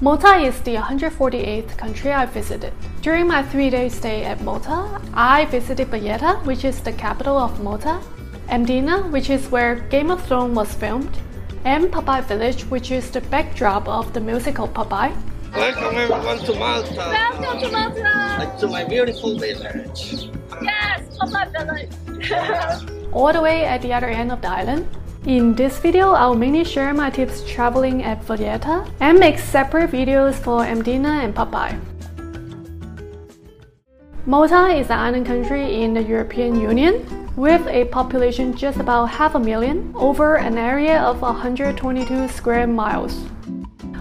Malta is the 148th country I visited. During my three day stay at Malta, I visited Valletta, which is the capital of Malta, Mdina, which is where Game of Thrones was filmed, and Popeye Village, which is the backdrop of the musical Popeye. Welcome everyone to Malta. Welcome to Malta. Like to my beautiful village. Yes, Popeye Village. All the way at the other end of the island. In this video, I'll mainly share my tips traveling at Valletta and make separate videos for Mdina and Popeye. Malta is an island country in the European Union with a population just about half a million over an area of 122 square miles.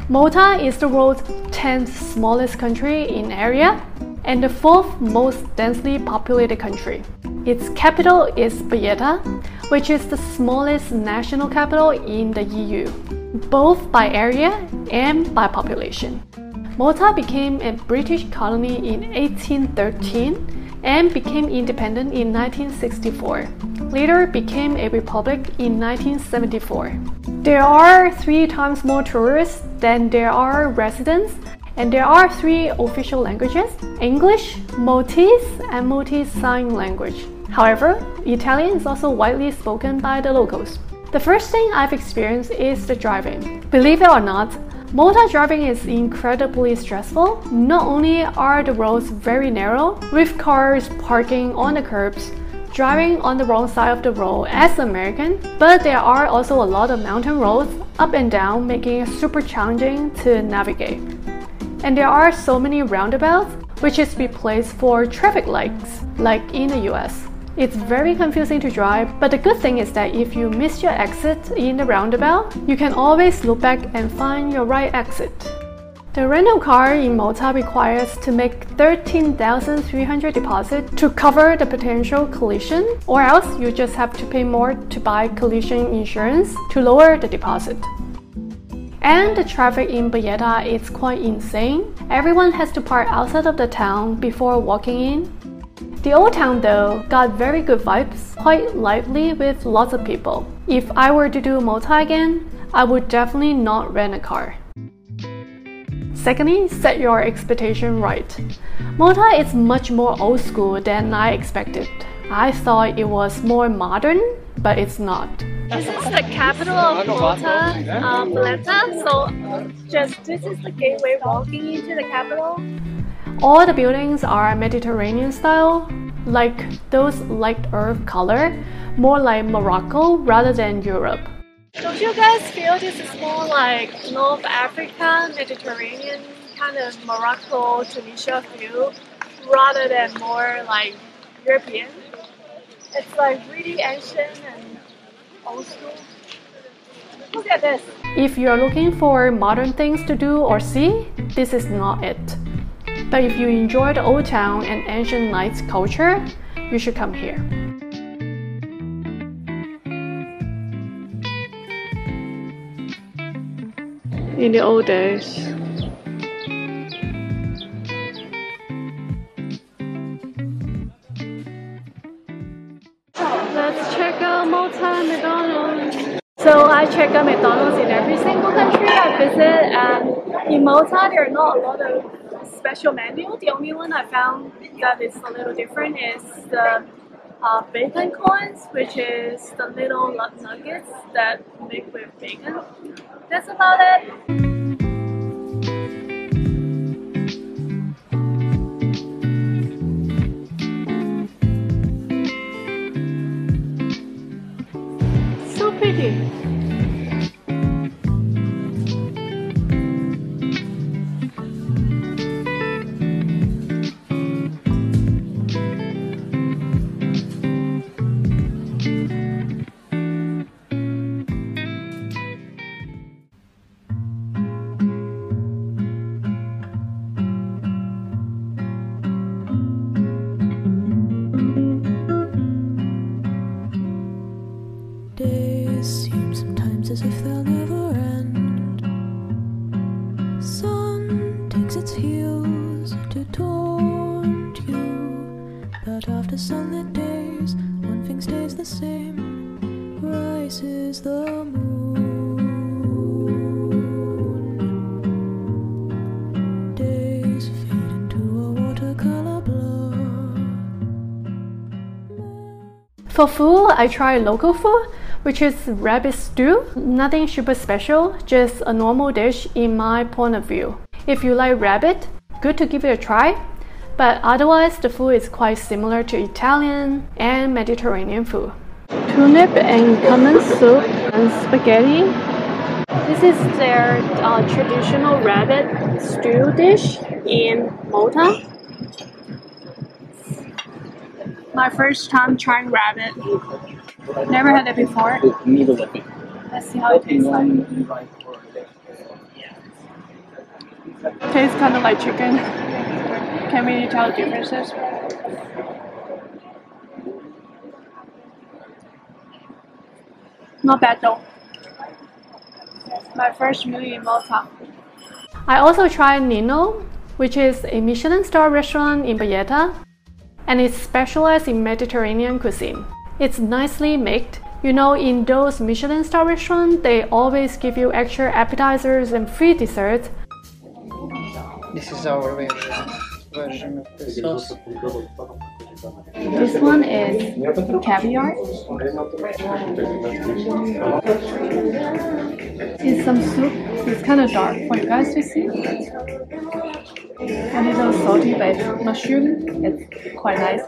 Malta is the world's 10th smallest country in area and the fourth most densely populated country. Its capital is Valletta, which is the smallest national capital in the EU, both by area and by population. Malta became a British colony in 1813 and became independent in 1964. Later became a republic in 1974. There are three times more tourists than there are residents, and there are three official languages English, Maltese, and Maltese Sign Language. However, Italian is also widely spoken by the locals. The first thing I've experienced is the driving. Believe it or not, Malta driving is incredibly stressful. Not only are the roads very narrow, with cars parking on the curbs, driving on the wrong side of the road as American, but there are also a lot of mountain roads up and down, making it super challenging to navigate. And there are so many roundabouts, which is replaced for traffic lights, like in the US. It's very confusing to drive, but the good thing is that if you miss your exit in the roundabout, you can always look back and find your right exit. The rental car in Malta requires to make 13,300 deposit to cover the potential collision, or else you just have to pay more to buy collision insurance to lower the deposit. And the traffic in Valletta is quite insane. Everyone has to park outside of the town before walking in, the old town though got very good vibes, quite lively with lots of people. If I were to do Malta again, I would definitely not rent a car. Secondly, set your expectation right. Malta is much more old school than I expected. I thought it was more modern, but it's not. This is the capital of Malta, um. So, just this is the gateway walking into the capital. All the buildings are Mediterranean style, like those light earth color, more like Morocco rather than Europe. Don't you guys feel this is more like North Africa, Mediterranean kind of Morocco, Tunisia feel rather than more like European? It's like really ancient and old school. Look at this. If you're looking for modern things to do or see, this is not it. But if you enjoy the old town and ancient knights culture, you should come here. In the old days. Let's check out Malta McDonald's. So I check out McDonald's in every single country I visit and in Malta there are not a lot of special menu. The only one I found that is a little different is the uh, bacon coins, which is the little nuggets that make with bacon. That's about it. But after sunlit days, one thing stays the same rises the moon. For food, I try local food which is rabbit stew. Nothing super special, just a normal dish in my point of view. If you like rabbit, good to give it a try. But otherwise, the food is quite similar to Italian and Mediterranean food. Turnip and cumin soup and spaghetti. This is their uh, traditional rabbit stew dish in Malta. My first time trying rabbit. Never had it before. Let's see how it tastes like. Tastes kind of like chicken. Can really tell the differences. Not bad though. My first meal in Malta. I also tried Nino, which is a Michelin star restaurant in Valletta, and it's specialized in Mediterranean cuisine. It's nicely made. You know, in those Michelin star restaurants, they always give you extra appetizers and free desserts. This is our version version of the sauce. This one is caviar. It's some soup. It's kind of dark for you guys to see. A salty with mushroom. It's quite nice.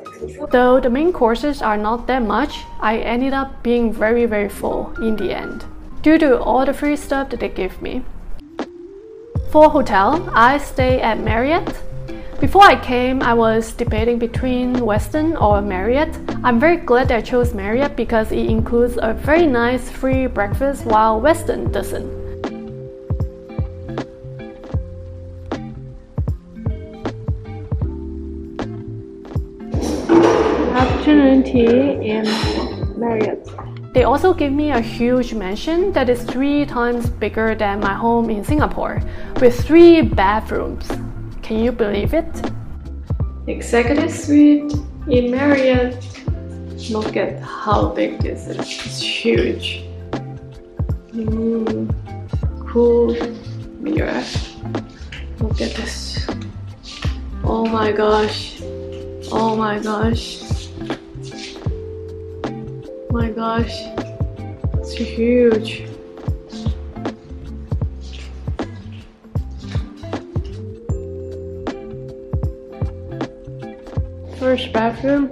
Though the main courses are not that much, I ended up being very very full in the end due to all the free stuff that they give me. For hotel, I stay at Marriott before I came, I was debating between Westin or Marriott. I'm very glad I chose Marriott because it includes a very nice free breakfast while Westin doesn't. Afternoon tea in Marriott. They also give me a huge mansion that is three times bigger than my home in Singapore, with three bathrooms. Can you believe it? Executive suite in Marriott. Look at how big this is. It's huge. Mm, cool mirror. Look at this. Oh my gosh. Oh my gosh. My gosh. It's huge. First bathroom.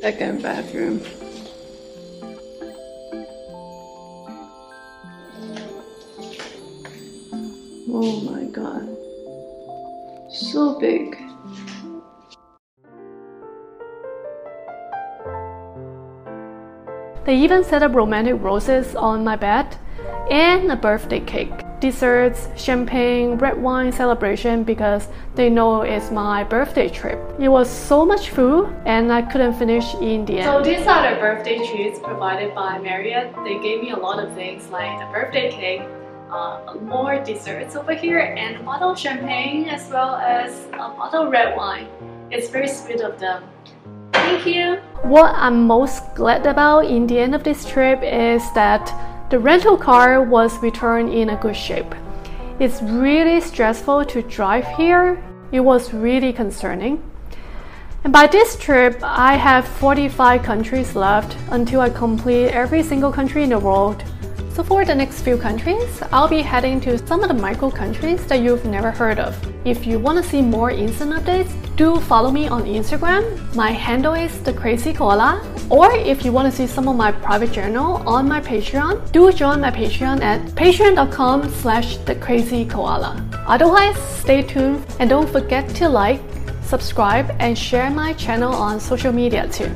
Second bathroom. Oh my god. So big. They even set up romantic roses on my bed and a birthday cake. Desserts, champagne, red wine celebration because they know it's my birthday trip. It was so much food and I couldn't finish in the end. So these are the birthday treats provided by Marriott. They gave me a lot of things like the birthday cake, uh, more desserts over here and a bottle of champagne as well as a bottle of red wine. It's very sweet of them. Thank you! What I'm most glad about in the end of this trip is that the rental car was returned in a good shape. It's really stressful to drive here. It was really concerning. And by this trip, I have 45 countries left until I complete every single country in the world so for the next few countries, I'll be heading to some of the micro countries that you've never heard of. If you want to see more instant updates, do follow me on Instagram. My handle is the Crazy Koala. Or if you want to see some of my private journal on my Patreon, do join my Patreon at patreon.com slash the crazy koala. Otherwise, stay tuned and don't forget to like, subscribe, and share my channel on social media too.